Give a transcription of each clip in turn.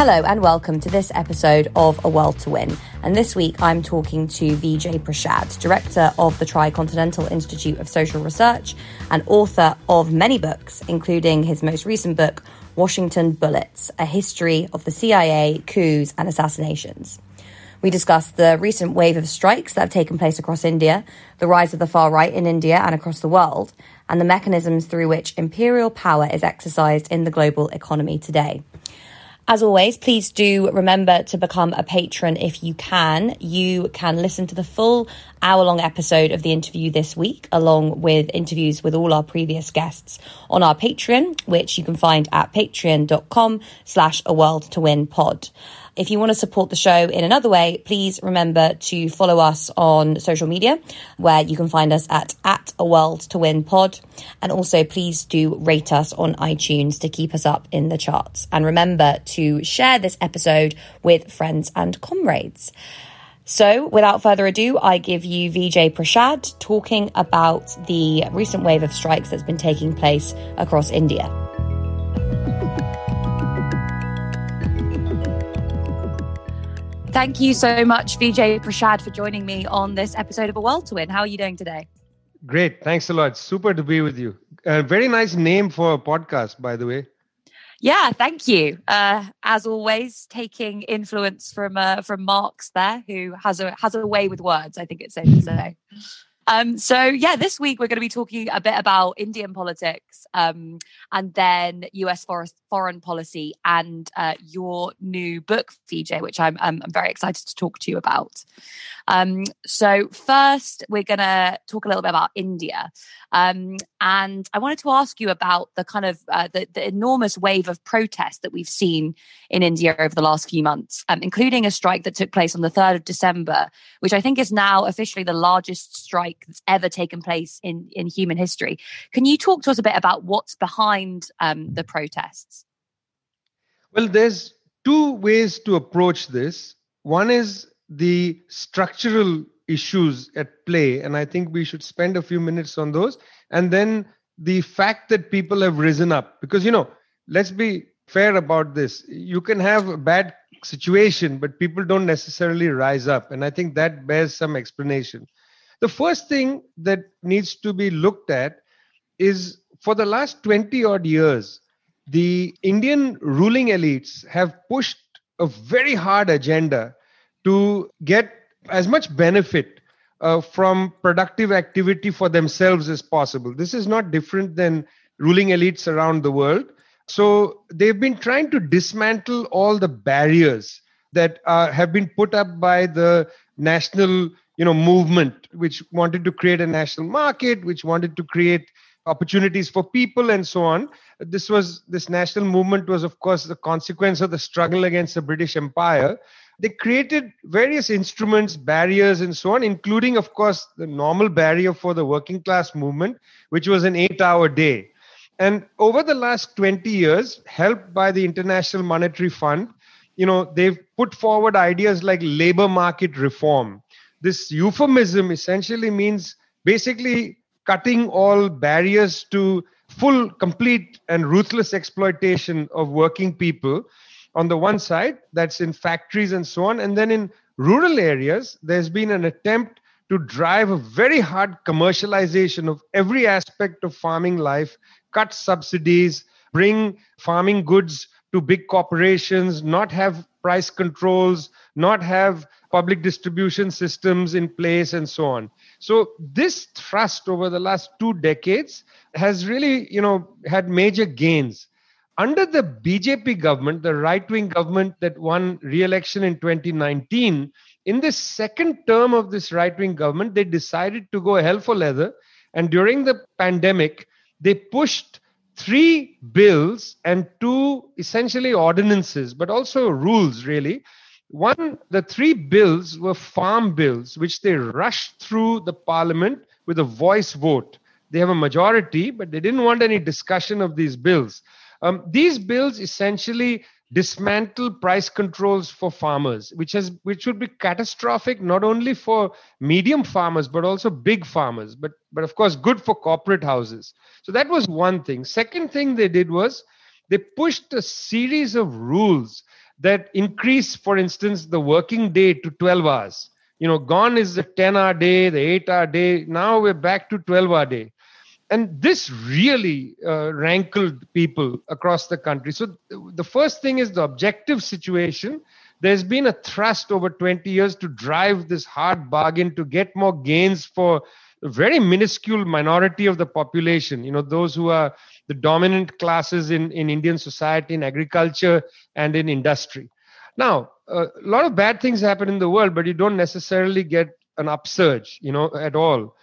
Hello and welcome to this episode of A World to Win. And this week I'm talking to Vijay Prashad, Director of the Tricontinental Institute of Social Research and author of many books, including his most recent book, Washington Bullets A History of the CIA, Coups and Assassinations. We discussed the recent wave of strikes that have taken place across India, the rise of the far right in India and across the world, and the mechanisms through which imperial power is exercised in the global economy today. As always, please do remember to become a patron if you can. You can listen to the full hour long episode of the interview this week, along with interviews with all our previous guests on our Patreon, which you can find at patreon.com slash a world to win pod. If you want to support the show in another way, please remember to follow us on social media, where you can find us at, at a world to win pod. And also please do rate us on iTunes to keep us up in the charts. And remember to share this episode with friends and comrades. So, without further ado, I give you Vijay Prashad talking about the recent wave of strikes that's been taking place across India. Thank you so much, Vijay Prashad, for joining me on this episode of A World to Win. How are you doing today? Great. Thanks a lot. Super to be with you. A very nice name for a podcast, by the way. Yeah, thank you. Uh, as always, taking influence from uh, from Marx there, who has a has a way with words. I think it's safe to say. Um, so yeah, this week we're going to be talking a bit about Indian politics, um, and then U.S. foreign policy, and uh, your new book, Vijay, which I'm, I'm, I'm very excited to talk to you about. Um, so first, we're going to talk a little bit about India, um, and I wanted to ask you about the kind of uh, the, the, enormous wave of protest that we've seen in India over the last few months, um, including a strike that took place on the third of December, which I think is now officially the largest strike that's ever taken place in, in human history. Can you talk to us a bit about what's behind um, the protests? Well, there's two ways to approach this. One is the structural issues at play, and I think we should spend a few minutes on those. And then the fact that people have risen up, because, you know, let's be fair about this. You can have a bad situation, but people don't necessarily rise up. And I think that bears some explanation. The first thing that needs to be looked at is for the last 20 odd years, the Indian ruling elites have pushed a very hard agenda to get as much benefit uh, from productive activity for themselves as possible. This is not different than ruling elites around the world. So they've been trying to dismantle all the barriers that uh, have been put up by the national you know movement which wanted to create a national market which wanted to create opportunities for people and so on. This was this national movement was of course the consequence of the struggle against the british empire. They created various instruments barriers and so on including of course the normal barrier for the working class movement which was an 8 hour day. And over the last 20 years helped by the international monetary fund you know they've put forward ideas like labor market reform. This euphemism essentially means basically cutting all barriers to full, complete, and ruthless exploitation of working people on the one side, that's in factories and so on. And then in rural areas, there's been an attempt to drive a very hard commercialization of every aspect of farming life, cut subsidies, bring farming goods to big corporations, not have price controls, not have public distribution systems in place, and so on. So this thrust over the last two decades has really, you know, had major gains. Under the BJP government, the right-wing government that won re-election in 2019, in the second term of this right-wing government, they decided to go hell for leather. And during the pandemic, they pushed three bills and two essentially ordinances, but also rules, really. One, the three bills were farm bills, which they rushed through the parliament with a voice vote. They have a majority, but they didn't want any discussion of these bills. Um, these bills essentially dismantle price controls for farmers which has which would be catastrophic not only for medium farmers but also big farmers but but of course good for corporate houses so that was one thing second thing they did was they pushed a series of rules that increase, for instance, the working day to 12 hours. You know, gone is the 10 hour day, the 8 hour day. Now we're back to 12 hour day. And this really uh, rankled people across the country. So, the first thing is the objective situation. There's been a thrust over 20 years to drive this hard bargain to get more gains for a very minuscule minority of the population, you know, those who are the dominant classes in, in Indian society, in agriculture, and in industry. Now, a lot of bad things happen in the world, but you don't necessarily get an upsurge, you know, at all.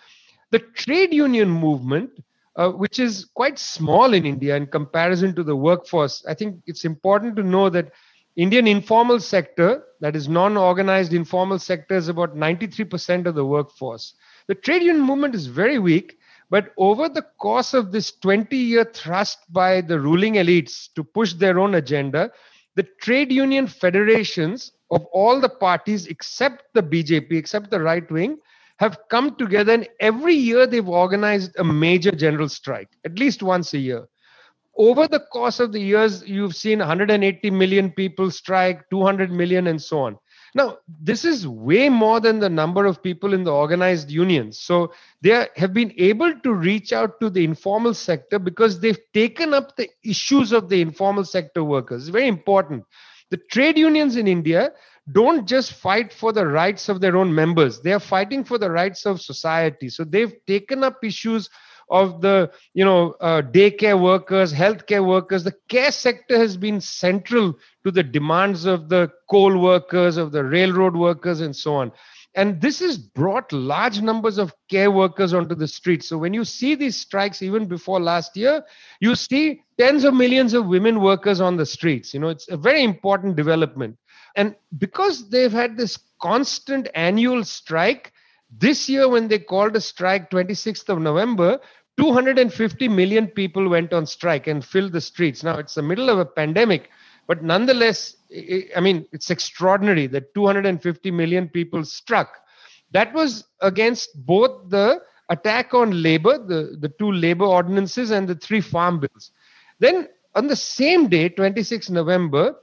The trade union movement, uh, which is quite small in India in comparison to the workforce, I think it's important to know that Indian informal sector, that is non-organized informal sector, is about 93% of the workforce. The trade union movement is very weak, but over the course of this 20 year thrust by the ruling elites to push their own agenda, the trade union federations of all the parties except the BJP, except the right wing, have come together and every year they've organized a major general strike, at least once a year. Over the course of the years, you've seen 180 million people strike, 200 million, and so on. Now, this is way more than the number of people in the organized unions. So they have been able to reach out to the informal sector because they've taken up the issues of the informal sector workers. It's very important. The trade unions in India don't just fight for the rights of their own members, they are fighting for the rights of society. So they've taken up issues of the you know uh, daycare workers healthcare workers the care sector has been central to the demands of the coal workers of the railroad workers and so on. And this has brought large numbers of care workers onto the streets so when you see these strikes even before last year you see tens of millions of women workers on the streets. You know it's a very important development. And because they've had this constant annual strike this year, when they called a strike 26th of November, 250 million people went on strike and filled the streets. Now, it's the middle of a pandemic, but nonetheless, I mean, it's extraordinary that 250 million people struck. That was against both the attack on labor, the, the two labor ordinances, and the three farm bills. Then, on the same day, 26 November,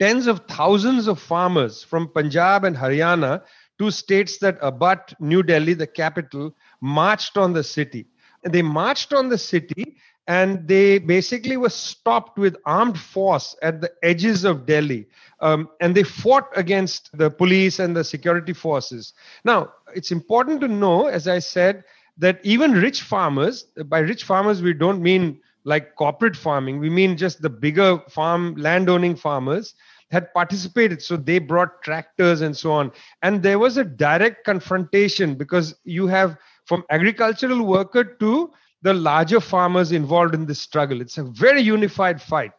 tens of thousands of farmers from Punjab and Haryana two states that abut New Delhi, the capital, marched on the city. They marched on the city and they basically were stopped with armed force at the edges of Delhi. Um, and they fought against the police and the security forces. Now, it's important to know, as I said, that even rich farmers, by rich farmers, we don't mean like corporate farming, we mean just the bigger farm, landowning farmers had participated. So they brought tractors and so on. And there was a direct confrontation because you have from agricultural worker to the larger farmers involved in this struggle. It's a very unified fight.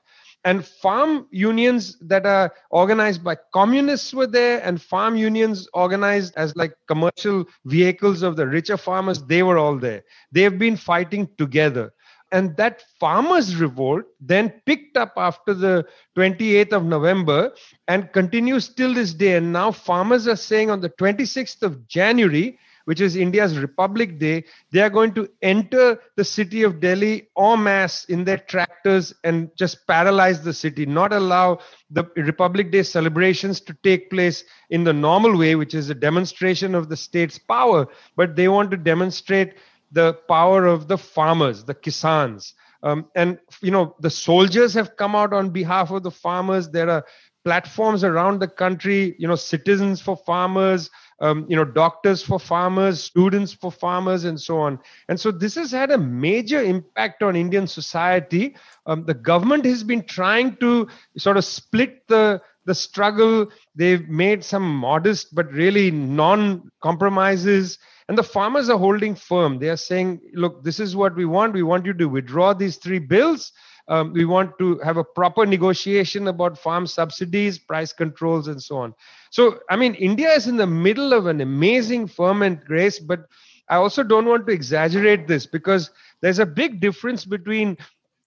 And farm unions that are organized by communists were there, and farm unions organized as like commercial vehicles of the richer farmers, they were all there. They've been fighting together and that farmers revolt then picked up after the 28th of november and continues till this day and now farmers are saying on the 26th of january which is india's republic day they are going to enter the city of delhi en masse in their tractors and just paralyze the city not allow the republic day celebrations to take place in the normal way which is a demonstration of the state's power but they want to demonstrate the power of the farmers, the kisans. Um, and you know the soldiers have come out on behalf of the farmers. There are platforms around the country. You know, citizens for farmers. Um, you know, doctors for farmers, students for farmers, and so on. And so this has had a major impact on Indian society. Um, the government has been trying to sort of split the the struggle. They've made some modest but really non compromises and the farmers are holding firm. They are saying, look, this is what we want. We want you to withdraw these three bills. Um, we want to have a proper negotiation about farm subsidies, price controls, and so on. So, I mean, India is in the middle of an amazing ferment, Grace, but I also don't want to exaggerate this because there's a big difference between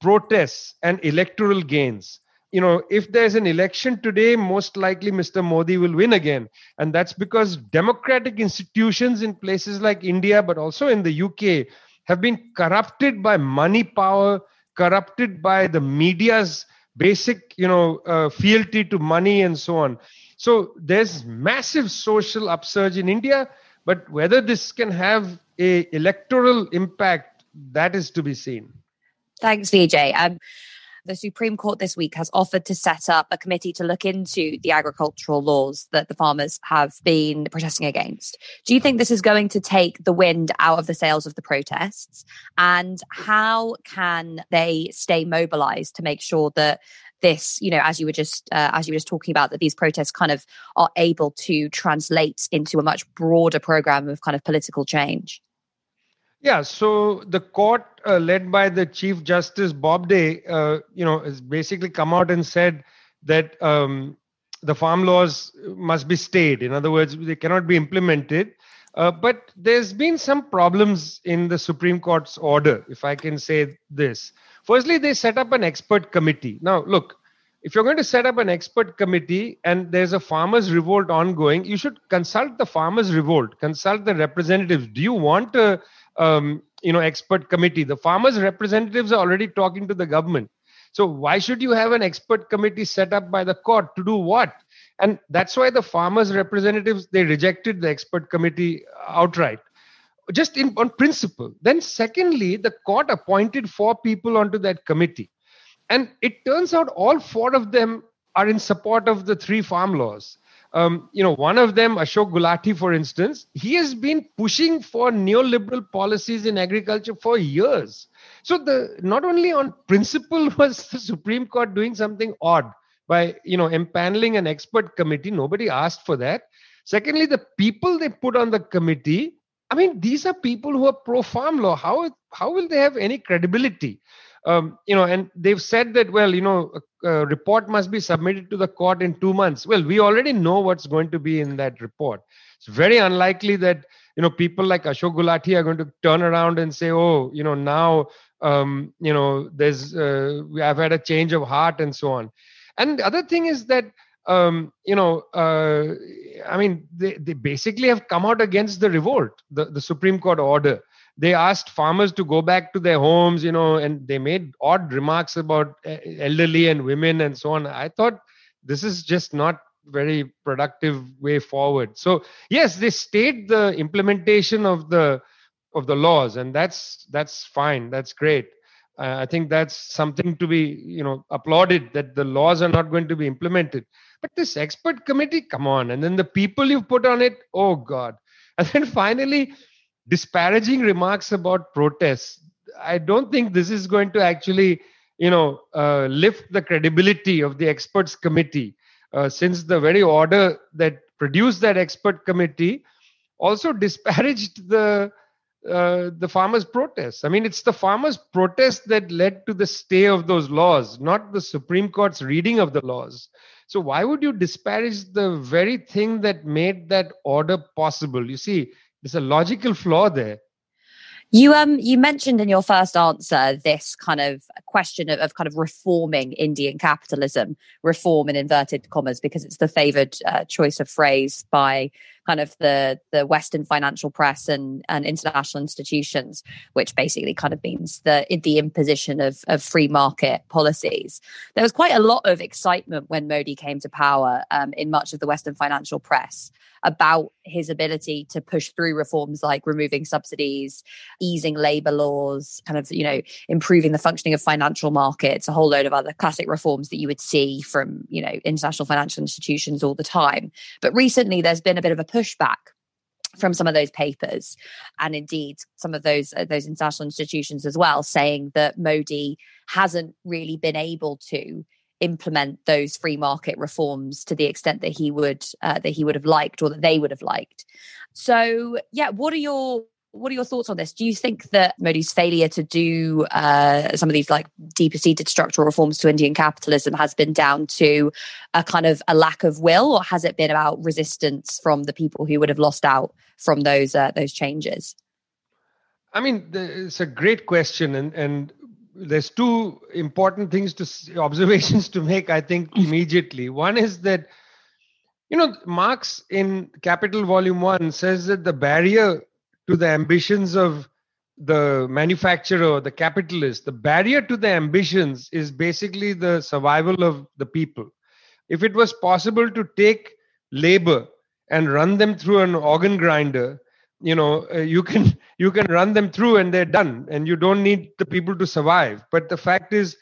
protests and electoral gains you know, if there's an election today, most likely Mr. Modi will win again. And that's because democratic institutions in places like India, but also in the UK, have been corrupted by money power, corrupted by the media's basic you know uh, fealty to money and so on. So there's massive social upsurge in india but whether this can have a electoral impact that is to be seen. Thanks vijay. Um, the Supreme Court this week has offered to set up a committee to look into the agricultural laws that the farmers have been protesting against. Do you think this is going to take the wind out of the sails of the protests? And how can they stay mobilized to make sure that this you know as you were just uh, as you were just talking about that these protests kind of are able to translate into a much broader program of kind of political change yeah, so the court uh, led by the Chief Justice Bobde, uh, you know, has basically come out and said that um, the farm laws must be stayed. In other words, they cannot be implemented. Uh, but there's been some problems in the Supreme Court's order, if I can say this. Firstly, they set up an expert committee. Now, look, if you're going to set up an expert committee and there's a farmers' revolt ongoing, you should consult the farmers' revolt, consult the representatives. Do you want a um, you know expert committee. The farmers representatives are already talking to the government. So why should you have an expert committee set up by the court to do what? And that's why the farmers representatives they rejected the expert committee outright just in, on principle. Then secondly the court appointed four people onto that committee. And it turns out all four of them are in support of the three farm laws um, you know, one of them, Ashok Gulati, for instance, he has been pushing for neoliberal policies in agriculture for years. So the not only on principle was the Supreme Court doing something odd by you know empaneling an expert committee. Nobody asked for that. Secondly, the people they put on the committee. I mean, these are people who are pro farm law. How how will they have any credibility? Um, you know, and they've said that, well, you know, a, report must be submitted to the court in two months. Well, we already know what's going to be in that report. It's very unlikely that, you know, people like Ashok Gulati are going to turn around and say, oh, you know, now, um, you know, there's, uh, I've had a change of heart and so on. And the other thing is that, um, you know, uh, I mean, they, they basically have come out against the revolt, the, the Supreme Court order they asked farmers to go back to their homes you know and they made odd remarks about eh, elderly and women and so on. I thought this is just not very productive way forward. So yes they state the implementation of the of the laws and that's that's fine. That's great. Uh, i think that's something to be you know applauded that the laws are not going to be implemented. But this expert committee come on. And then the people you've put on it oh god. And then finally disparaging remarks about protests i don't think this is going to actually you know uh, lift the credibility of the experts committee. Uh, since the very order that produced that expert committee also disparaged the uh, the farmers protests. I mean it's the farmers protest that led to the stay of those laws not the supreme court's reading of the laws. So why would you disparage the very thing that made that order possible? You see there's a logical flaw there. You um you mentioned in your first answer this kind of question of, of kind of reforming Indian capitalism, reform in inverted commas, because it's the favoured uh, choice of phrase by kind of the the Western financial press and and international institutions, which basically kind of means the the imposition of of free market policies. There was quite a lot of excitement when Modi came to power um, in much of the Western financial press about his ability to push through reforms like removing subsidies, easing labor laws, kind of you know improving the functioning of financial markets, a whole load of other classic reforms that you would see from you know international financial institutions all the time. But recently, there's been a bit of a pushback from some of those papers and indeed some of those uh, those international institutions as well saying that Modi hasn't really been able to implement those free market reforms to the extent that he would uh, that he would have liked or that they would have liked. So yeah what are your what are your thoughts on this? Do you think that Modi's failure to do uh, some of these like deeper seated structural reforms to Indian capitalism has been down to a kind of a lack of will, or has it been about resistance from the people who would have lost out from those uh, those changes? I mean, it's a great question, and and there's two important things to observations to make. I think immediately. One is that you know Marx in Capital Volume One says that the barrier to the ambitions of the manufacturer, the capitalist, the barrier to the ambitions is basically the survival of the people. If it was possible to take labor and run them through an organ grinder, you know, uh, you can you can run them through and they're done, and you don't need the people to survive. But the fact is,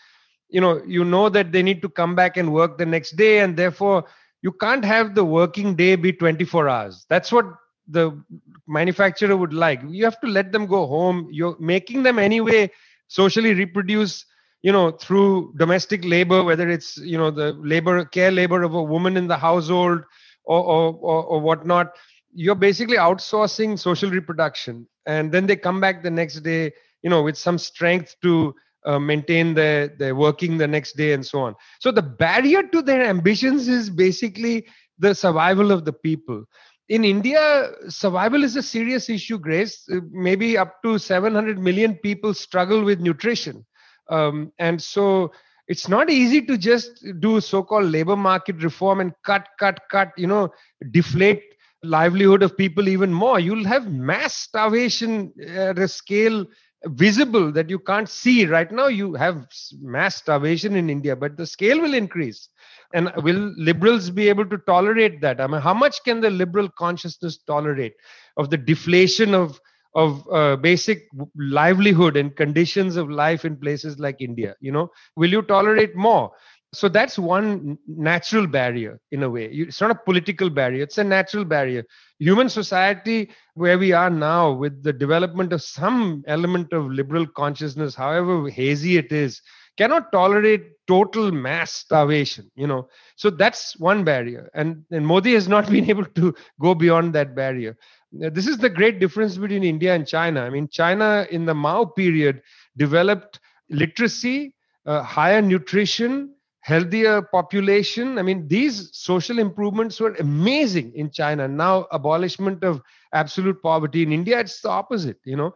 you know, you know that they need to come back and work the next day, and therefore you can't have the working day be 24 hours. That's what the manufacturer would like you have to let them go home. You're making them anyway socially reproduce you know through domestic labor whether it's you know the labor care labor of a woman in the household or or, or, or whatnot. You're basically outsourcing social reproduction. And then they come back the next day you know with some strength to uh, maintain their their working the next day and so on. So the barrier to their ambitions is basically the survival of the people in India, survival is a serious issue, Grace. Uh, maybe up to 700 million people struggle with nutrition. Um, and so it's not easy to just do so-called labor market reform and cut, cut, cut, you know, deflate livelihood of people even more. You'll have mass starvation at a scale visible that you can't see. Right now, you have mass starvation in India, but the scale will increase. And will liberals be able to tolerate that? I mean how much can the liberal consciousness tolerate of the deflation of of uh, basic livelihood and conditions of life in places like india? You know will you tolerate more so that's one natural barrier in a way. It's not a political barrier it's a natural barrier. Human society where we are now with the development of some element of liberal consciousness however hazy it is cannot tolerate total mass starvation you know. So that's one barrier and, and modi has not been able to go beyond that barrier. This is the great difference between india and china. I mean china in the mao period developed literacy uh, higher nutrition healthier population i mean these social improvements were amazing in china now abolishment of absolute poverty in india it's the opposite you know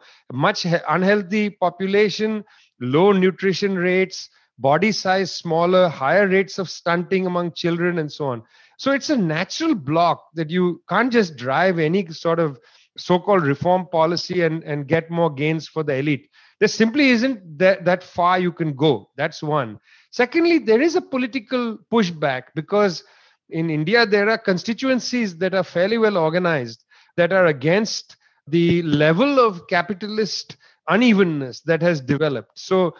much unhealthy population low nutrition rates, body size smaller, higher rates of stunting among children, and so on. So it's a natural block that you can't just drive any sort of so-called reform policy and, and get more gains for the elite. There simply isn't that, that far you can go. That's one. Secondly, there is a political pushback because in India there are constituencies that are fairly well organized that are against the level of capitalist unevenness that has developed. So,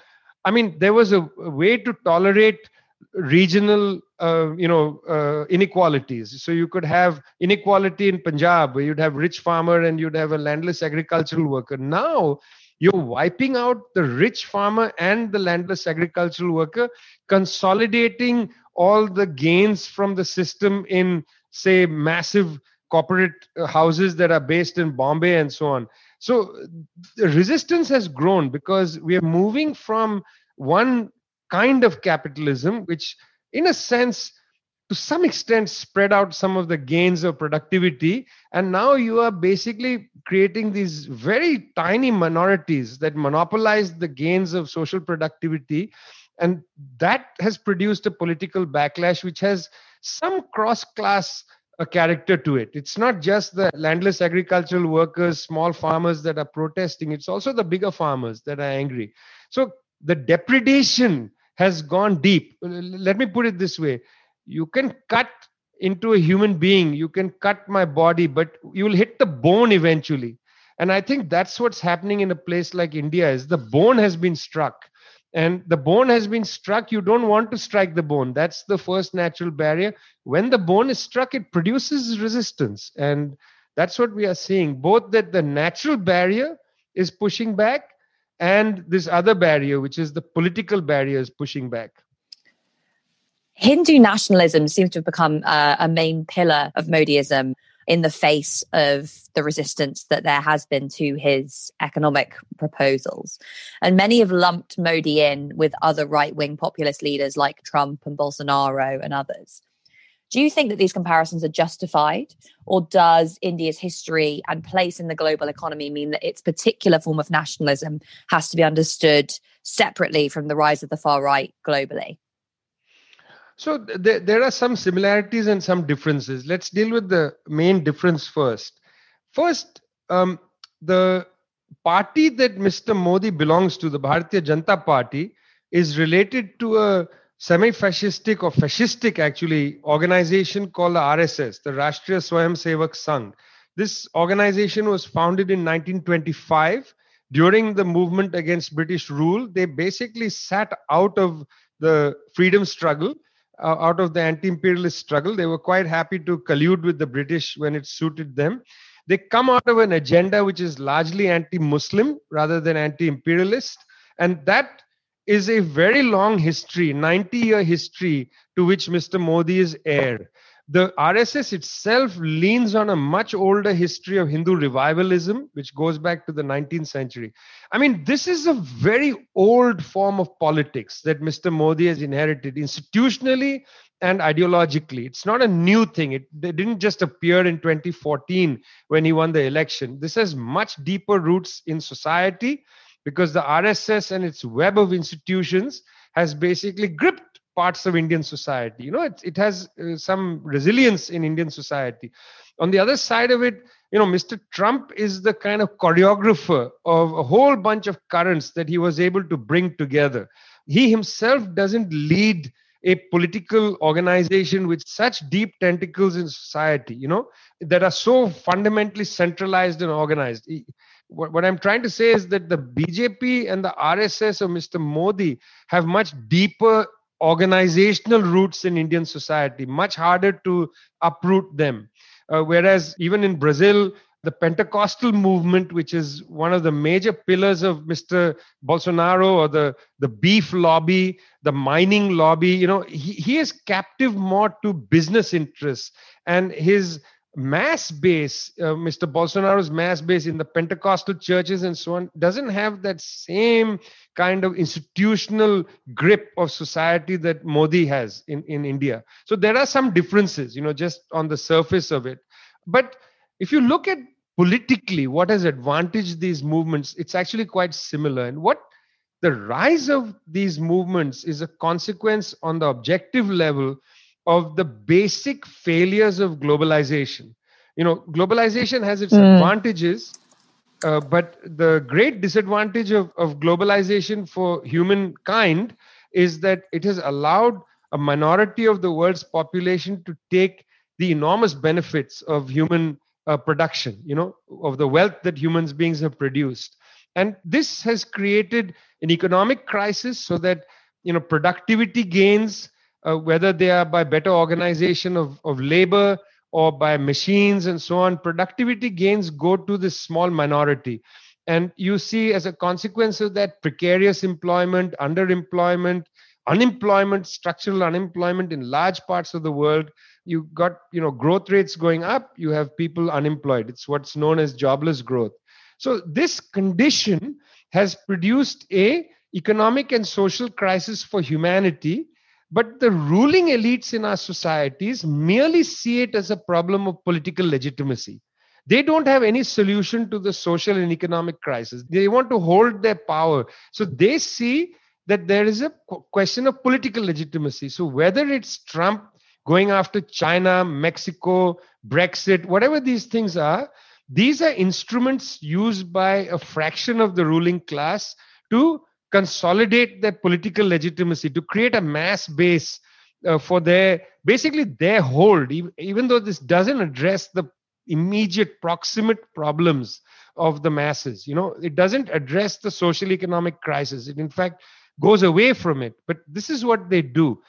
I mean, there was a, way to tolerate regional uh, you know uh, inequalities so you could have inequality in punjab where you'd have rich farmer and you'd have a landless agricultural worker now you're wiping out the rich farmer and the landless agricultural worker consolidating all the gains from the system in say massive corporate uh, houses that are based in bombay and so on. So the resistance has grown because we are moving from one kind of capitalism, which, in a sense, to some extent spread out some of the gains of productivity and now you are basically creating these very tiny minorities that monopolize the gains of social productivity and that has produced a political backlash which has some cross class a uh, character to it. It's not just the landless agricultural workers, small farmers that are protesting, it's also the bigger farmers that are angry. So the depredation has gone deep. Let me put it this way you can cut into a human being, you can cut my body, but you will hit the bone eventually. And I think that's what's happening in a place like India is the bone has been struck. And the bone has been struck you don't want to strike the bone. That's the first natural barrier. When the bone is struck it produces resistance. And that's what we are seeing both that the natural barrier is pushing back and this other barrier which is the political barrier is pushing back hindu nationalism seems to have become uh, a main pillar of modiism in the face of the resistance that there has been to his economic proposals. And many have lumped Modi in with other right wing populist leaders like Trump and Bolsonaro and others. Do you think that these comparisons are justified, or does India's history and place in the global economy mean that its particular form of nationalism has to be understood separately from the rise of the far right globally? So there, there are some similarities and some differences. Let's deal with the main difference first. First, um, the party that Mr. Modi belongs to, the Bharatiya Janata Party, is related to a semi-fascistic or fascistic actually organization called the RSS, the Rashtriya Swayam Sevak Sangh. This organization was founded in 1925 during the movement against British rule. They basically sat out of the freedom struggle, uh, out of the anti-imperialist struggle. They were quite happy to collude with the British when it suited them. They come out of an agenda which is largely anti-Muslim rather than anti-imperialist, and that is a very long history, 90 year history to which Mr. Modi is heir. The RSS itself leans on a much older history of Hindu revivalism, which goes back to the 19th century. I mean, this is a very old form of politics that Mr. Modi has inherited institutionally and ideologically. It's not a new thing. It, it didn't just appear in 2014 when he won the election. This has much deeper roots in society because the RSS and its web of institutions has basically gripped parts of Indian society. You know, it, it has uh, some resilience in Indian society. On the other side of it, you know, Mr. Trump is the kind of choreographer of a whole bunch of currents that he was able to bring together. He himself doesn't lead a political organization with such deep tentacles in society, you know, that are so fundamentally centralized and organized what, what I'm trying to say is that the BJP and the RSS of Mr. Modi have much deeper organizational roots in Indian society, much harder to uproot them. Uh, whereas even in Brazil, the Pentecostal movement, which is one of the major pillars of Mr. Bolsonaro, or the, the beef lobby, the mining lobby, you know, he, he is captive more to business interests. And his mass base, uh, Mr. Bolsonaro's mass base in the Pentecostal churches and so on, doesn't have that same kind of institutional grip of society that Modi has in, in India. So there are some differences, you know, just on the surface of it. But if you look at politically what has advantaged these movements, it's actually quite similar. And what the rise of these movements is a consequence on the objective level of the basic failures of globalization. You know, globalization has its mm. advantages, uh, but the great disadvantage of, of globalization for humankind is that it has allowed a minority of the world's population to take the enormous benefits of human uh, production, you know, of the wealth that humans beings have produced. And this has created an economic crisis so that, you know, productivity gains uh, whether they are by better organization of, of labor or by machines and so on, productivity gains go to this small minority. And you see, as a consequence of that, precarious employment, underemployment, unemployment, structural unemployment in large parts of the world. You got, you know, growth rates going up. You have people unemployed. It's what's known as jobless growth. So this condition has produced a economic and social crisis for humanity but the ruling elites in our societies merely see it as a problem of political legitimacy. They don't have any solution to the social and economic crisis. They want to hold their power. So they see that there is a question of political legitimacy. So whether it's Trump going after China, Mexico, Brexit, whatever these things are, these are instruments used by a fraction of the ruling class to consolidate their political legitimacy, to create a mass base uh, for their basically their hold, even, even though this doesn't address the immediate proximate problems of the masses. You know, it doesn't address the social economic crisis. It in fact goes away from it. But this is what they do.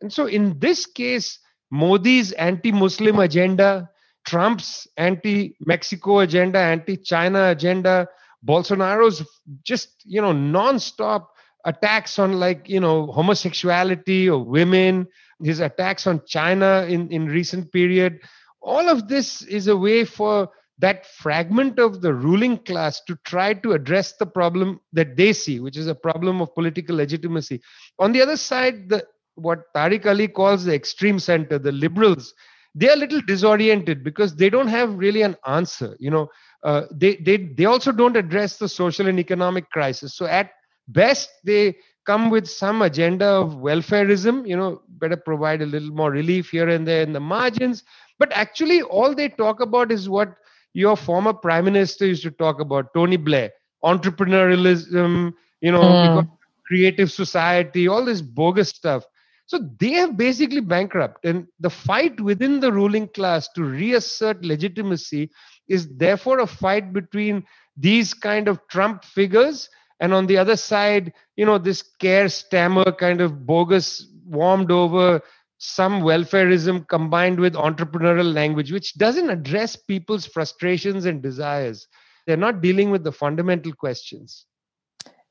And so in this case, Modi's anti-Muslim agenda, Trump's anti-Mexico agenda, anti-China agenda, Bolsonaro's just, you know, nonstop attacks on like, you know, homosexuality or women, his attacks on China in, in recent period. All of this is a way for that fragment of the ruling class to try to address the problem that they see, which is a problem of political legitimacy. On the other side, the what Tariq Ali calls the extreme center, the liberals, they are a little disoriented because they don't have really an answer. You know, uh, they, they, they also don't address the social and economic crisis. So at best, they come with some agenda of welfareism, you know, better provide a little more relief here and there in the margins. But actually, all they talk about is what your former prime minister used to talk about, Tony Blair. entrepreneurialism, you know, mm. creative society, all this bogus stuff. So they have basically bankrupt. And the fight within the ruling class to reassert legitimacy is therefore a fight between these kind of Trump figures and on the other side, you know, this Keir Starmer kind of bogus, warmed over some welfareism combined with entrepreneurial language, which doesn't address people's frustrations and desires. They're not dealing with the fundamental questions.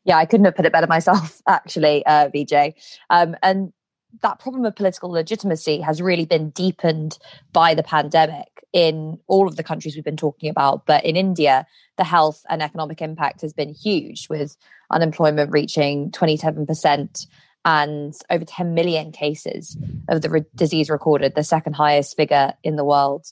Yeah, I couldn't have put it better myself, actually, uh, Vijay. Um, and that problem of political legitimacy has really been deepened by the pandemic in all of the countries we've been talking about. But in India, the health and economic impact has been huge, with unemployment reaching 27% and over 10 million cases of the re- disease recorded, the second highest figure in the world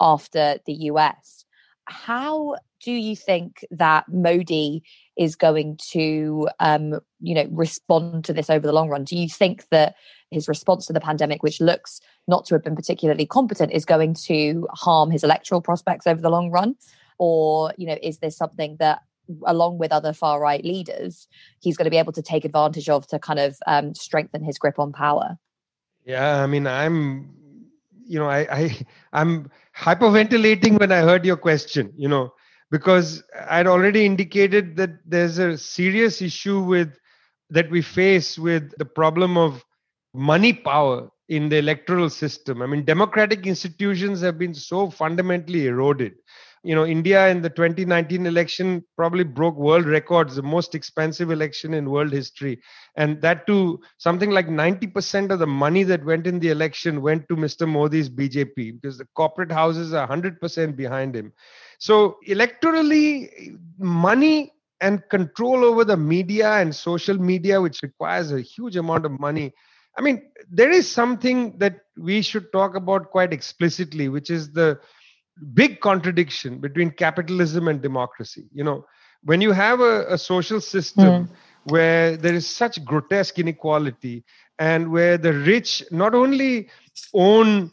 after the US. How do you think that Modi is going to, um, you know, respond to this over the long run? Do you think that his response to the pandemic, which looks not to have been particularly competent, is going to harm his electoral prospects over the long run? Or, you know, is this something that along with other far right leaders, he's going to be able to take advantage of to kind of um, strengthen his grip on power. Yeah, I mean, I'm, you know, I, I, I'm hyperventilating when I heard your question, you know, because I'd already indicated that there's a serious issue with that we face with the problem of money power in the electoral system. I mean, democratic institutions have been so fundamentally eroded. You know india in the 2019 election probably broke world records the most expensive election in world history. And that too something like 90% of the money that went in the election went to mr modi's bjp because the corporate houses are 100% behind him. So electorally money and control over the media and social media which requires a huge amount of money i mean there is something that we should talk about quite explicitly which is the big contradiction between capitalism and democracy you know when you have a, a social system mm. where there is such grotesque inequality and where the rich not only own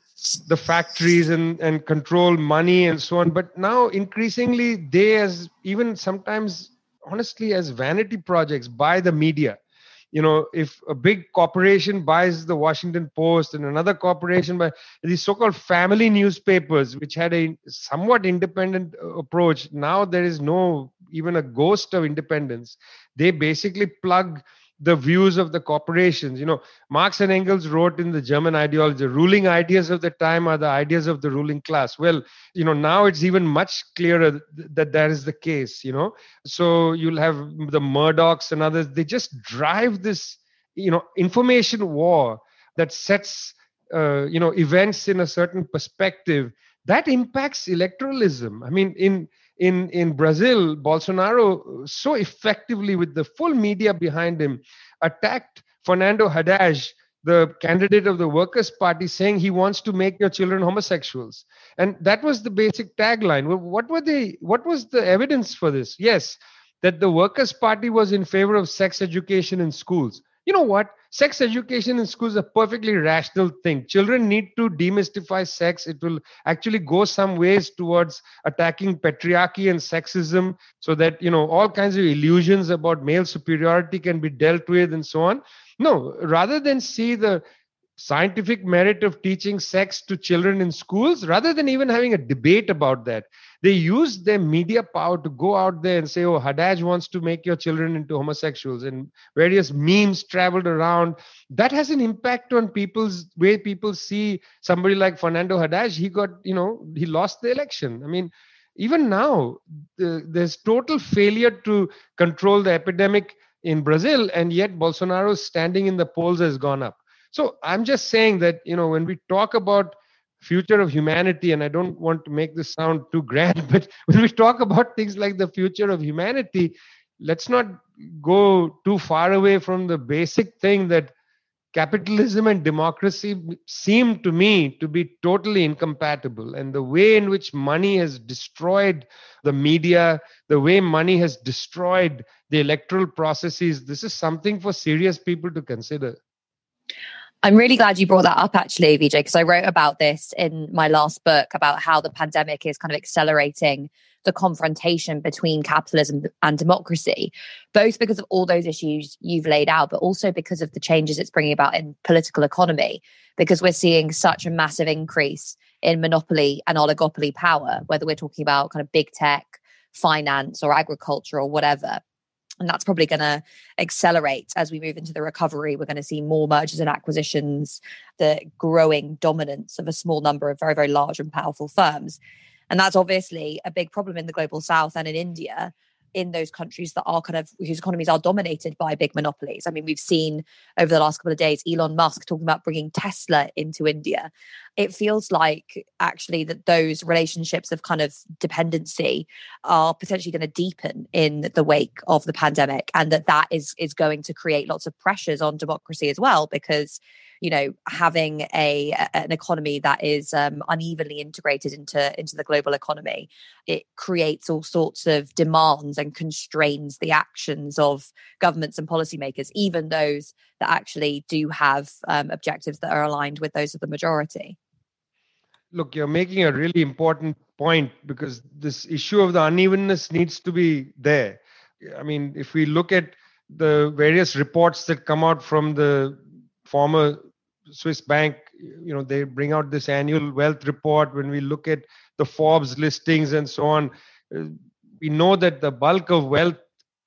the factories and, and control money and so on but now increasingly they as even sometimes honestly as vanity projects by the media you know if a big corporation buys the washington post and another corporation by these so-called family newspapers which had a somewhat independent uh, approach now there is no even a ghost of independence. They basically plug the views of the corporations. You know, Marx and Engels wrote in the German ideology, ruling ideas of the time are the ideas of the ruling class. Well, you know, now it's even much clearer that that is the case, you know. So you'll have the Murdochs and others, they just drive this, you know, information war that sets, uh, you know, events in a certain perspective. That impacts electoralism. I mean, in in in Brazil, Bolsonaro so effectively with the full media behind him attacked Fernando Haddad, the candidate of the Workers' Party, saying he wants to make your children homosexuals, and that was the basic tagline. What were they? What was the evidence for this? Yes, that the Workers' Party was in favor of sex education in schools. You know what? Sex education in schools is a perfectly rational thing. Children need to demystify sex. It will actually go some ways towards attacking patriarchy and sexism so that you know all kinds of illusions about male superiority can be dealt with and so on. No rather than see the scientific merit of teaching sex to children in schools rather than even having a debate about that. They use their media power to go out there and say oh haddad wants to make your children into homosexuals and various memes traveled around. That has an impact on people's way people see somebody like fernando haddad he got you know he lost the election. I mean even now the, there's total failure to control the epidemic in brazil and yet bolsonaro's standing in the polls has gone up so i'm just saying that you know when we talk about future of humanity and i don't want to make this sound too grand but when we talk about things like the future of humanity let's not go too far away from the basic thing that capitalism and democracy seem to me to be totally incompatible. And the way in which money has destroyed the media the way money has destroyed the electoral processes this is something for serious people to consider I'm really glad you brought that up, actually, Vijay, because I wrote about this in my last book about how the pandemic is kind of accelerating the confrontation between capitalism and democracy, both because of all those issues you've laid out, but also because of the changes it's bringing about in political economy, because we're seeing such a massive increase in monopoly and oligopoly power, whether we're talking about kind of big tech, finance, or agriculture, or whatever. And that's probably going to accelerate as we move into the recovery. We're going to see more mergers and acquisitions, the growing dominance of a small number of very, very large and powerful firms. And that's obviously a big problem in the global south and in India in those countries that are kind of whose economies are dominated by big monopolies. I mean, we've seen over the last couple of days Elon Musk talking about bringing Tesla into India. It feels like actually that those relationships of kind of dependency are potentially going to deepen in the wake of the pandemic and that that is is going to create lots of pressures on democracy as well because you know having a an economy that is um, unevenly integrated into into the global economy it creates all sorts of demands and constrains the actions of governments and policymakers even those that actually do have um, objectives that are aligned with those of the majority. Look you're making a really important point because this issue of the unevenness needs to be there. I mean if we look at the various reports that come out from the former Swiss bank, you know, they bring out this annual wealth report. When we look at the Forbes listings and so on, uh, we know that the bulk of wealth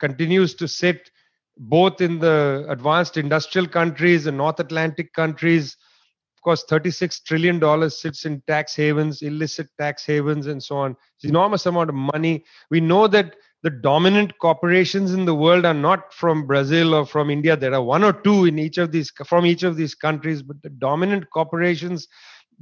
continues to sit both in the advanced industrial countries and North Atlantic countries. Of course, $36 trillion sits in tax havens, illicit tax havens, and so on. It's enormous amount of money. We know that the dominant corporations in the world are not from Brazil or from India. There are one or two in each of these from each of these countries, but the dominant corporations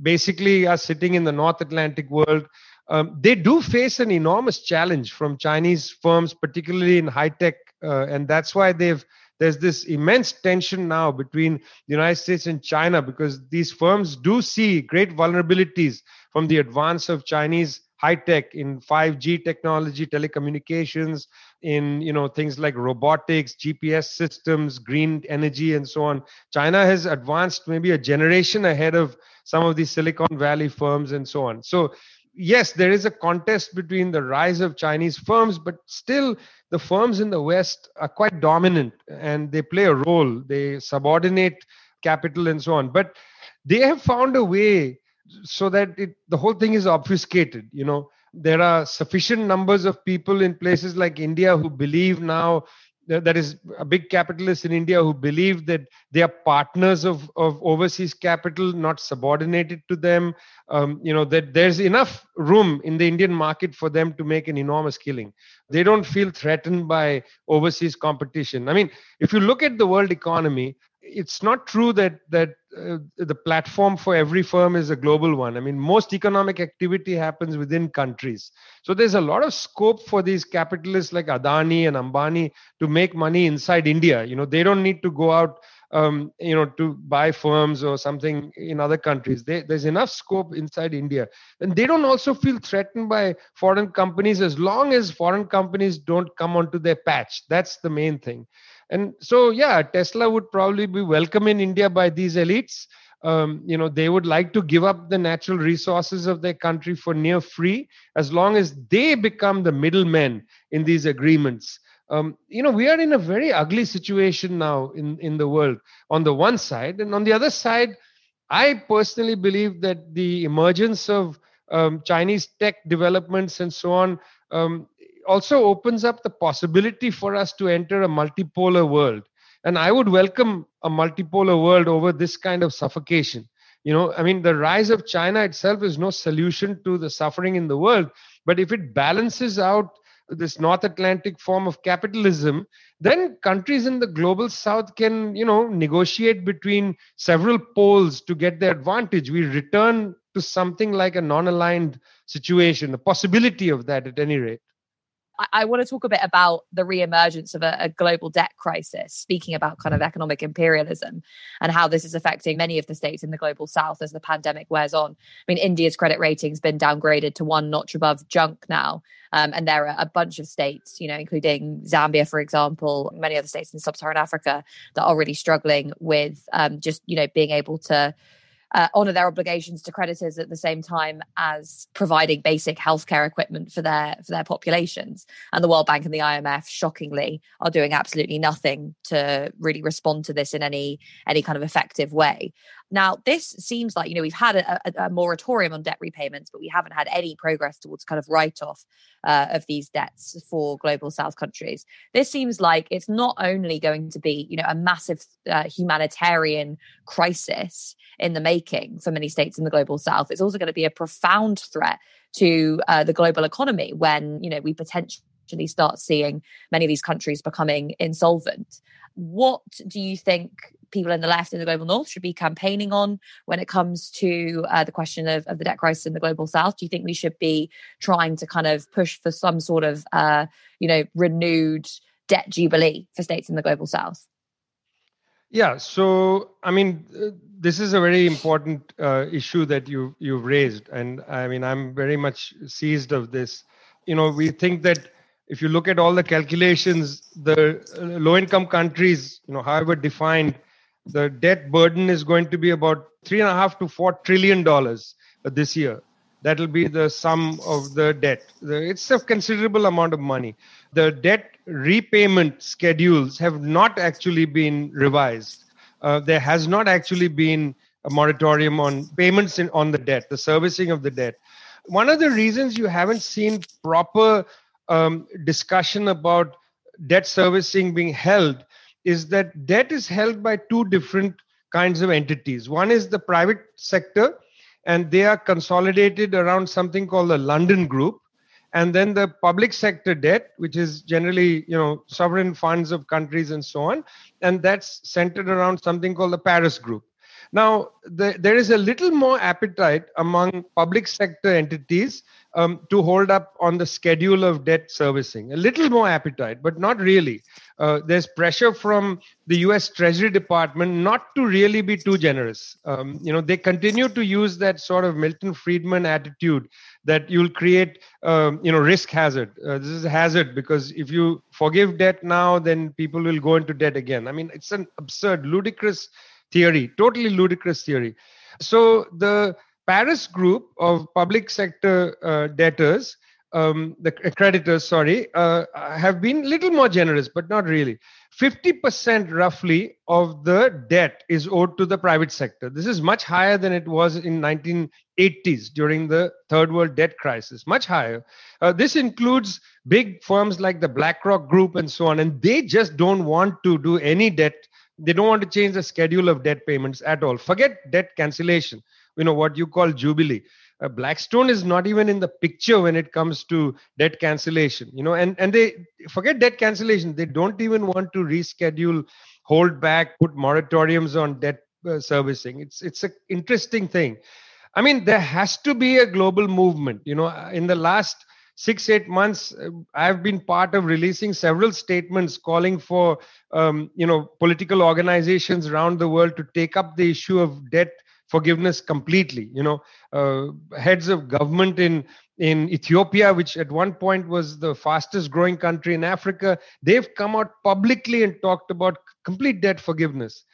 basically are sitting in the North Atlantic world. Um, they do face an enormous challenge from Chinese firms, particularly in high tech, uh, and that's why they've there's this immense tension now between the United States and China because these firms do see great vulnerabilities from the advance of Chinese high tech in 5G technology, telecommunications, in you know things like robotics, GPS systems, green energy, and so on. China has advanced maybe a generation ahead of some of these Silicon Valley firms and so on. So yes, there is a contest between the rise of Chinese firms, but still the firms in the West are quite dominant and they play a role. They subordinate capital and so on. But they have found a way so that it, the whole thing is obfuscated you know. There are sufficient numbers of people in places like india who believe now that, is a big capitalist in india who believe that they are partners of, of overseas capital not subordinated to them um, you know that there's enough room in the indian market for them to make an enormous killing. They don't feel threatened by overseas competition. I mean if you look at the world economy it's not true that that uh, the platform for every firm is a global one. I mean most economic activity happens within countries. So there's a lot of scope for these capitalists like adani and ambani to make money inside india. You know they don't need to go out um, you know to buy firms or something in other countries. They, there's enough scope inside india. And they don't also feel threatened by foreign companies as long as foreign companies don't come onto their patch. That's the main thing and so yeah tesla would probably be welcome in india by these elites. Um, you know they would like to give up the natural resources of their country for near free as long as they become the middlemen in these agreements. Um, you know we are in a very ugly situation now in in the world on the one side. And on the other side i personally believe that the emergence of um, chinese tech developments and so on um, also opens up the possibility for us to enter a multipolar world. And I would welcome a multipolar world over this kind of suffocation. You know, I mean, the rise of China itself is no solution to the suffering in the world. But if it balances out this North Atlantic form of capitalism, then countries in the global south can, you know, negotiate between several poles to get their advantage. We return to something like a non aligned situation, the possibility of that at any rate. I, I want to talk a bit about the re-emergence of a, a, global debt crisis, speaking about kind of economic imperialism and how this is affecting many of the states in the global south as the pandemic wears on. I mean, India's credit rating's been downgraded to one notch above junk now. Um, and there are a bunch of states, you know, including Zambia, for example, many other states in sub-Saharan Africa that are really struggling with um, just, you know, being able to uh, honor their obligations to creditors at the same time as providing basic healthcare equipment for their for their populations. And the World Bank and the IMF, shockingly, are doing absolutely nothing to really respond to this in any any kind of effective way. Now, this seems like, you know, we've had a, a, a, moratorium on debt repayments, but we haven't had any progress towards kind of write off uh, of these debts for global South countries. This seems like it's not only going to be, you know, a massive uh, humanitarian crisis in the making for many states in the global South, it's also going to be a profound threat to uh, the global economy when, you know, we potentially start seeing many of these countries becoming insolvent. What do you think people in the left in the global north should be campaigning on when it comes to uh, the question of, of the debt crisis in the global south? Do you think we should be trying to kind of push for some sort of, uh, you know, renewed debt jubilee for states in the global south? Yeah, so I mean, uh, this is a very important uh, issue that you you've raised, and I mean, I'm very much seized of this. You know, we think that if you look at all the calculations, the uh, low-income countries, you know, however defined, the debt burden is going to be about three and a half to four trillion dollars this year. That'll be the sum of the debt. It's a considerable amount of money. The debt repayment schedules have not actually been revised. Uh, there has not actually been a moratorium on payments in, on the debt, the servicing of the debt. One of the reasons you haven't seen proper um, discussion about debt servicing being held is that debt is held by two different kinds of entities. One is the private sector, and they are consolidated around something called the London Group, and then the public sector debt, which is generally you know sovereign funds of countries and so on, and that's centered around something called the Paris Group. Now, the, there is a little more appetite among public sector entities um, to hold up on the schedule of debt servicing. A little more appetite, but not really. Uh, there's pressure from the U.S. Treasury Department not to really be too generous. Um, you know, they continue to use that sort of Milton Friedman attitude that you'll create, um, you know, risk hazard. Uh, this is a hazard because if you forgive debt now, then people will go into debt again. I mean, it's an absurd, ludicrous theory, totally ludicrous theory. So the Paris group of public sector uh, debtors, um, the creditors, sorry, uh, have been little more generous, but not really. 50% roughly of the debt is owed to the private sector. This is much higher than it was in 1980s during the third world debt crisis, much higher. Uh, this includes big firms like the BlackRock group and so on, and they just don't want to do any debt. They don't want to change the schedule of debt payments at all. Forget debt cancellation you know what you call jubilee. Uh, blackstone is not even in the picture when it comes to debt cancellation you know and and they forget debt cancellation. They don't even want to reschedule hold back put moratoriums on debt uh, servicing. It's it's an interesting thing. I mean there has to be a global movement you know uh, in the last six eight months uh, i've been part of releasing several statements calling for um, you know political organizations around the world to take up the issue of debt forgiveness completely. You know, uh, heads of government in in Ethiopia, which at one point was the fastest growing country in Africa, they've come out publicly and talked about complete debt forgiveness.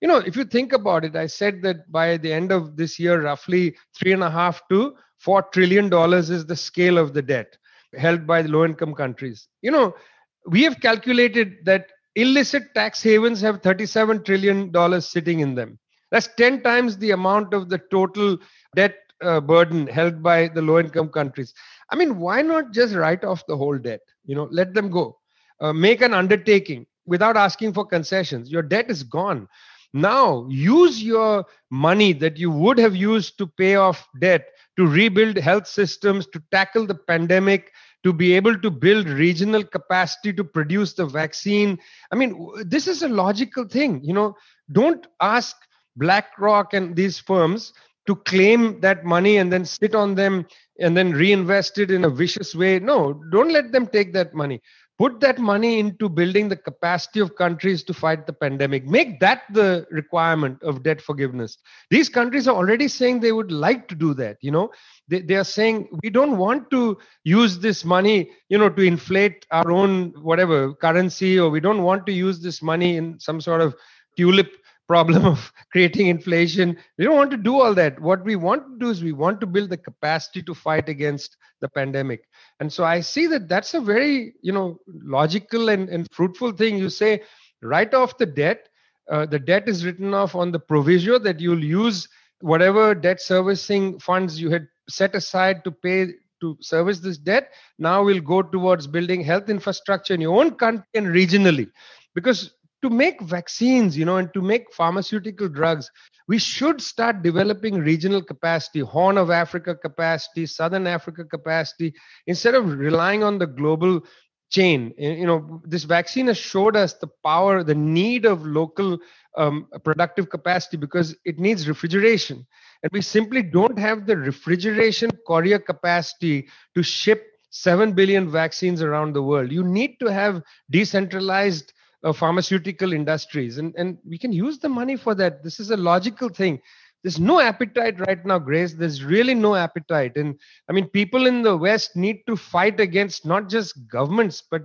You know, if you think about it, I said that by the end of this year, roughly three and a half to four trillion dollars is the scale of the debt held by the low income countries. You know, we have calculated that illicit tax havens have 37 trillion dollars sitting in them that's 10 times the amount of the total debt uh, burden held by the low income countries. I mean, why not just write off the whole debt? You know, let them go. Uh, make an undertaking without asking for concessions. Your debt is gone. Now, use your money that you would have used to pay off debt to rebuild health systems, to tackle the pandemic, to be able to build regional capacity to produce the vaccine. I mean, this is a logical thing. You know, don't ask BlackRock and these firms to claim that money and then sit on them and then reinvest it in a vicious way. No, don't let them take that money. Put that money into building the capacity of countries to fight the pandemic. Make that the requirement of debt forgiveness. These countries are already saying they would like to do that. You know, they, they are saying we don't want to use this money, you know, to inflate our own whatever currency, or we don't want to use this money in some sort of tulip problem of creating inflation. We don't want to do all that. What we want to do is we want to build the capacity to fight against the pandemic. And so I see that that's a very, you know, logical and, and fruitful thing. You say, write off the debt. Uh, the debt is written off on the proviso that you'll use whatever debt servicing funds you had set aside to pay to service this debt now we'll go towards building health infrastructure in your own country and regionally because to make vaccines you know and to make pharmaceutical drugs we should start developing regional capacity horn of africa capacity southern africa capacity instead of relying on the global chain. You know this vaccine has showed us the power the need of local um, productive capacity because it needs refrigeration. And we simply don't have the refrigeration courier capacity to ship 7 billion vaccines around the world. You need to have decentralized uh, pharmaceutical industries and and we can use the money for that. This is a logical thing. There's no appetite right now grace. There's really no appetite. And i mean people in the west need to fight against not just governments but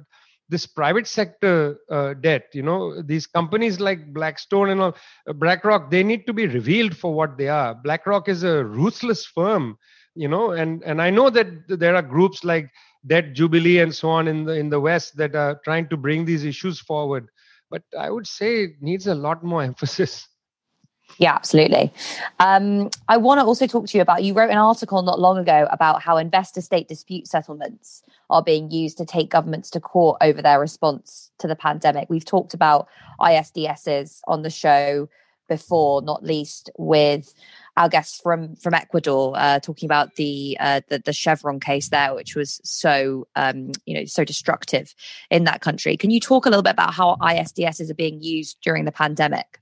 this private sector uh, debt you know these companies like blackstone and all uh, blackrock they need to be revealed for what they are. Blackrock is a ruthless firm you know and and i know that there are groups like debt jubilee and so on in the in the west that are trying to bring these issues forward but i would say it needs a lot more emphasis yeah, absolutely. Um, I want to also talk to you about you wrote an article not long ago about how investor state dispute settlements are being used to take governments to court over their response to the pandemic. We've talked about ISDSs on the show before, not least with our guests from from Ecuador, uh, talking about the, uh, the, the Chevron case there, which was so um, you know so destructive in that country. Can you talk a little bit about how ISDSs are being used during the pandemic?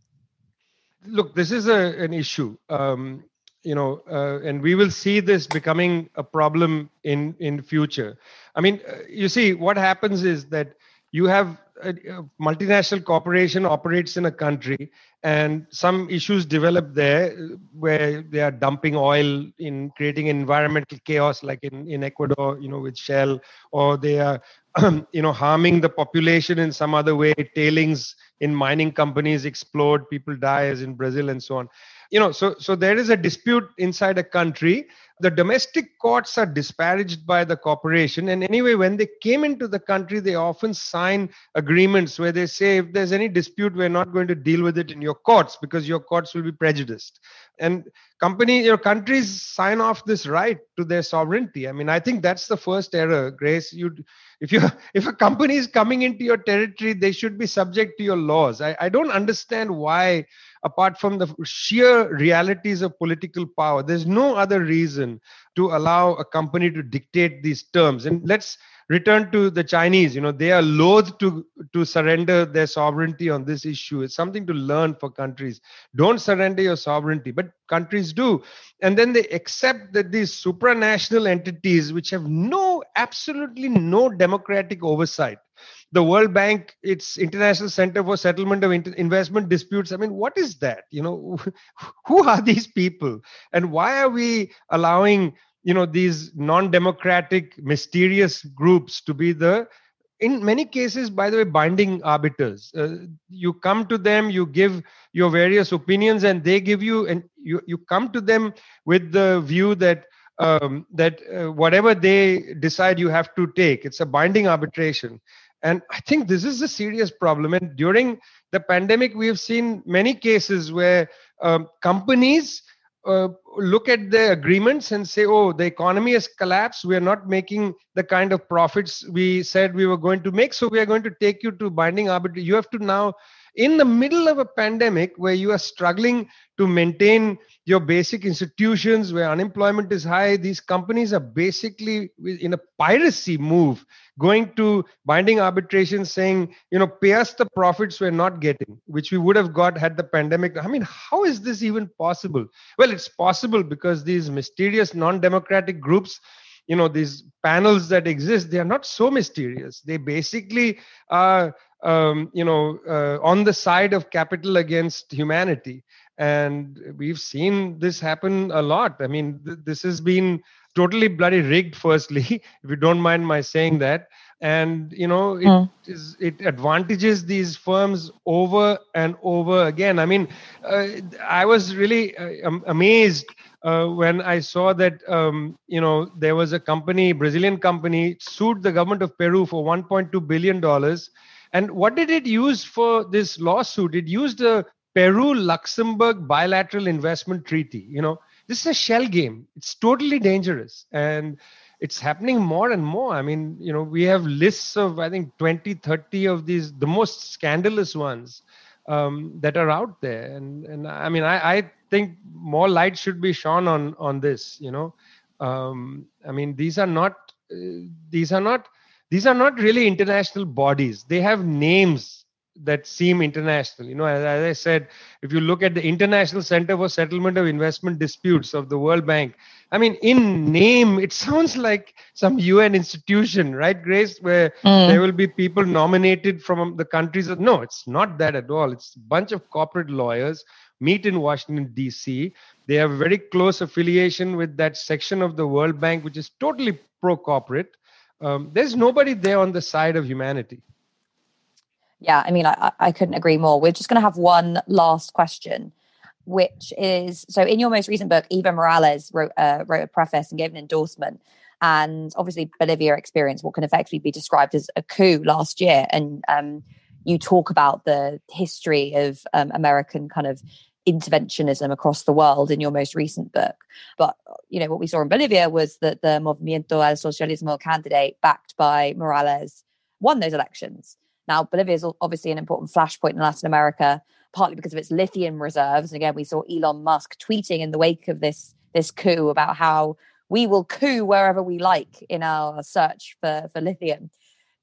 Look, this is a, an issue. Um, you know uh, and we will see this becoming a problem in in future i mean uh, you see what happens is that you have a, a, multinational corporation operates in a country and some issues develop there uh, where they are dumping oil in creating environmental chaos like in, in ecuador you know with shell or they are you know harming the population in some other way. Tailings in mining companies explode people die as in brazil and so on. You know so so there is a dispute inside a country the domestic courts are disparaged by the corporation. And anyway when they came into the country they often sign agreements where they say if there's any dispute we're not going to deal with it in your courts because your courts will be prejudiced. And company your countries sign off this right to their sovereignty. I mean i think that's the first error grace. You if you if a company is coming into your territory they should be subject to your laws. I, I don't understand why apart from the sheer realities of political power. There's no other reason to allow a company to dictate these terms. And let's return to the Chinese. You know, they are loath to, to surrender their sovereignty on this issue. It's something to learn for countries. Don't surrender your sovereignty, but countries do. And then they accept that these supranational entities, which have no, absolutely no democratic oversight, the world bank its international center for settlement of investment disputes. I mean what is that? You know who are these people? And why are we allowing you know these non-democratic mysterious groups to be the in many cases by the way binding arbiters? Uh, you come to them you give your various opinions and they give you and you, you come to them with the view that um, that uh, whatever they decide you have to take it's a binding arbitration and I think this is a serious problem. And during the pandemic, we have seen many cases where um, companies uh, look at the agreements and say, oh, the economy has collapsed. We are not making the kind of profits we said we were going to make. So we are going to take you to binding arbitration. You have to now in the middle of a pandemic where you are struggling to maintain your basic institutions where unemployment is high these companies are basically in a piracy move going to binding arbitration saying you know pay us the profits we're not getting which we would have got had the pandemic. I mean how is this even possible? Well it's possible because these mysterious non-democratic groups you know these panels that exist they are not so mysterious. They basically are um, you know uh, on the side of capital against humanity and we've seen this happen a lot i mean th- this has been totally bloody rigged firstly if you don't mind my saying that and you know it mm. is, it advantages these firms over and over again i mean uh, i was really uh, amazed uh, when I saw that um, you know there was a company, Brazilian company, sued the government of Peru for 1.2 billion dollars. And what did it use for this lawsuit? It used a Peru-Luxembourg bilateral investment treaty. You know, this is a shell game. It's totally dangerous, and it's happening more and more. I mean, you know, we have lists of I think 20, 30 of these, the most scandalous ones um, that are out there. And and I mean, I, I think more light should be shone on on this you know um, i mean these are not uh, these are not these are not really international bodies they have names that seem international you know as, as, i said if you look at the international center for settlement of investment disputes of the world bank i mean in name it sounds like some un institution right grace where mm. there will be people nominated from the countries no it's not that at all it's a bunch of corporate lawyers meet in Washington, D.C. They have a very close affiliation with that section of the World Bank, which is totally pro corporate. Um, there's nobody there on the side of humanity. Yeah, I mean, I, I couldn't agree more. We're just going to have one last question, which is so in your most recent book, Evo Morales wrote, uh, wrote a preface and gave an endorsement. And obviously, Bolivia experienced what can effectively be described as a coup last year. And um, you talk about the history of um, American kind of interventionism across the world in your most recent book. But you know what we saw in Bolivia was that the Movimiento al Socialismo candidate, backed by Morales, won those elections. Now Bolivia is obviously an important flashpoint in Latin America, partly because of its lithium reserves. And again, we saw Elon Musk tweeting in the wake of this this coup about how we will coup wherever we like in our search for, for lithium.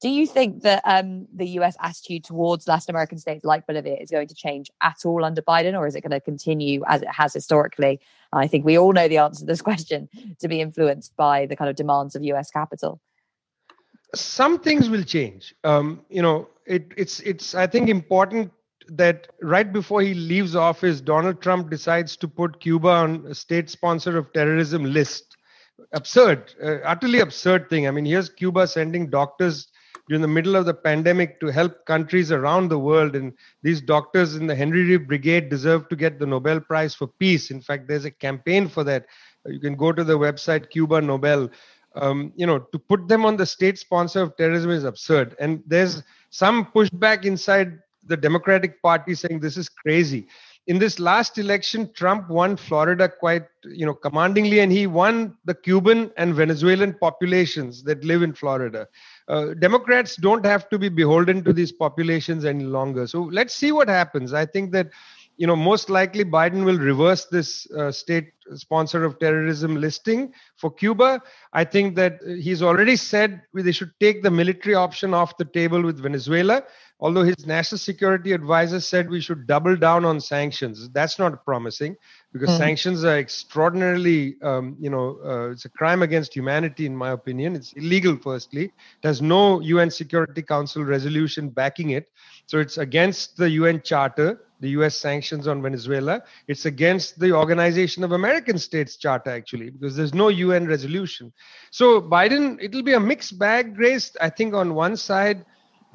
Do you think that um, the US attitude towards Latin American states like Bolivia is going to change at all under Biden, or is it going to continue as it has historically? I think we all know the answer to this question to be influenced by the kind of demands of US capital. Some things will change. Um, you know, it, it's it's I think important that right before he leaves office, Donald Trump decides to put Cuba on a state sponsor of terrorism list. Absurd, uh, utterly absurd thing. I mean, here's Cuba sending doctors during the middle of the pandemic to help countries around the world. And these doctors in the Henry Reeve Brigade deserve to get the Nobel Prize for Peace. In fact, there's a campaign for that. You can go to the website Cuba Nobel. Um, you know, to put them on the state sponsor of terrorism is absurd. And there's some pushback inside the Democratic Party saying this is crazy in this last election, Trump won Florida quite, you know, commandingly, and he won the Cuban and Venezuelan populations that live in Florida. Uh, Democrats don't have to be beholden to these populations any longer. So let's see what happens. I think that, you know, most likely Biden will reverse this uh, state sponsor of terrorism listing for Cuba. I think that he's already said they should take the military option off the table with Venezuela although his national security advisor said we should double down on sanctions. That's not promising because mm. sanctions are extraordinarily um, you know uh, it's a crime against humanity in my opinion. It's illegal firstly. There's no un security council resolution backing it. So it's against the un charter the US sanctions on Venezuela. It's against the Organization of American States Charter, actually, because there's no UN resolution. So, Biden, it'll be a mixed bag, Grace. I think on one side,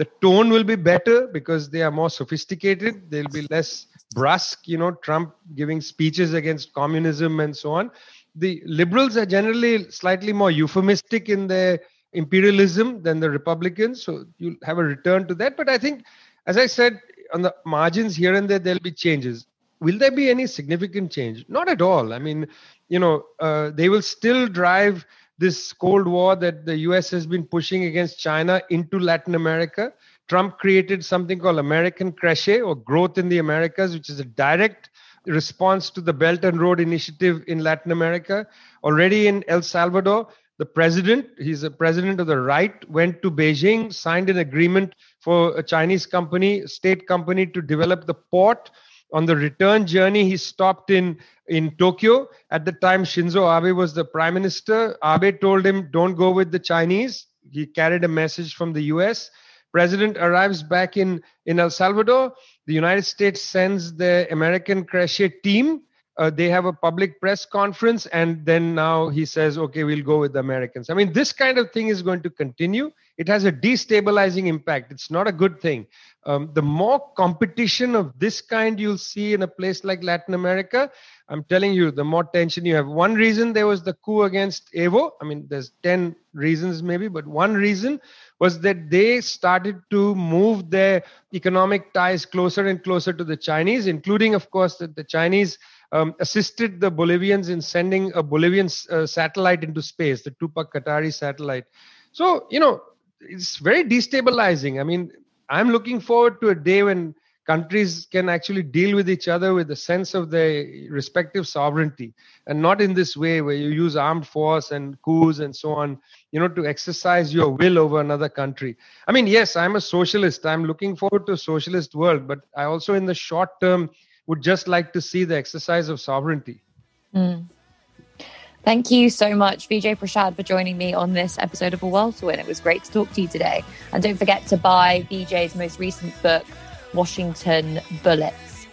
the tone will be better because they are more sophisticated they'll be less brusque you know trump giving speeches against communism and so on the liberals are generally slightly more euphemistic in their imperialism than the republicans so you'll have a return to that but i think as i said on the margins here and there there'll be changes will there be any significant change not at all i mean you know uh, they will still drive this Cold War that the US has been pushing against China into Latin America. Trump created something called América Crece or Growth in the Americas, which is a direct response to the Belt and Road Initiative in Latin America. Already in El Salvador, the president, he's a president of the right, went to Beijing, signed an agreement for a Chinese company, state company, to develop the port. On the return journey, he stopped in, in Tokyo. At the time, Shinzo Abe was the prime minister. Abe told him, Don't go with the Chinese. He carried a message from the US. President arrives back in, in El Salvador. The United States sends the América Crece team uh, they have a public press conference and then now he says okay we'll go with the americans. I mean this kind of thing is going to continue. It has a destabilizing impact. It's not a good thing. Um, the more competition of this kind you'll see in a place like latin america i'm telling you the more tension you have. One reason there was the coup against evo i mean there's 10 reasons maybe but one reason was that they started to move their economic ties closer and closer to the chinese including of course that the chinese um, assisted the Bolivians in sending a Bolivian uh, satellite into space, the Tupac Katari satellite. So, you know, it's very destabilizing. I mean, I'm looking forward to a day when countries can actually deal with each other with a sense of their respective sovereignty and not in this way where you use armed force and coups and so on you know to exercise your will over another country i mean yes i'm a socialist i'm looking forward to a socialist world but i also in the short term would just like to see the exercise of sovereignty. Mm. Thank you so much, Vijay Prashad, for joining me on this episode of A World to Win. It was great to talk to you today. And don't forget to buy Vijay's most recent book, Washington Bullets.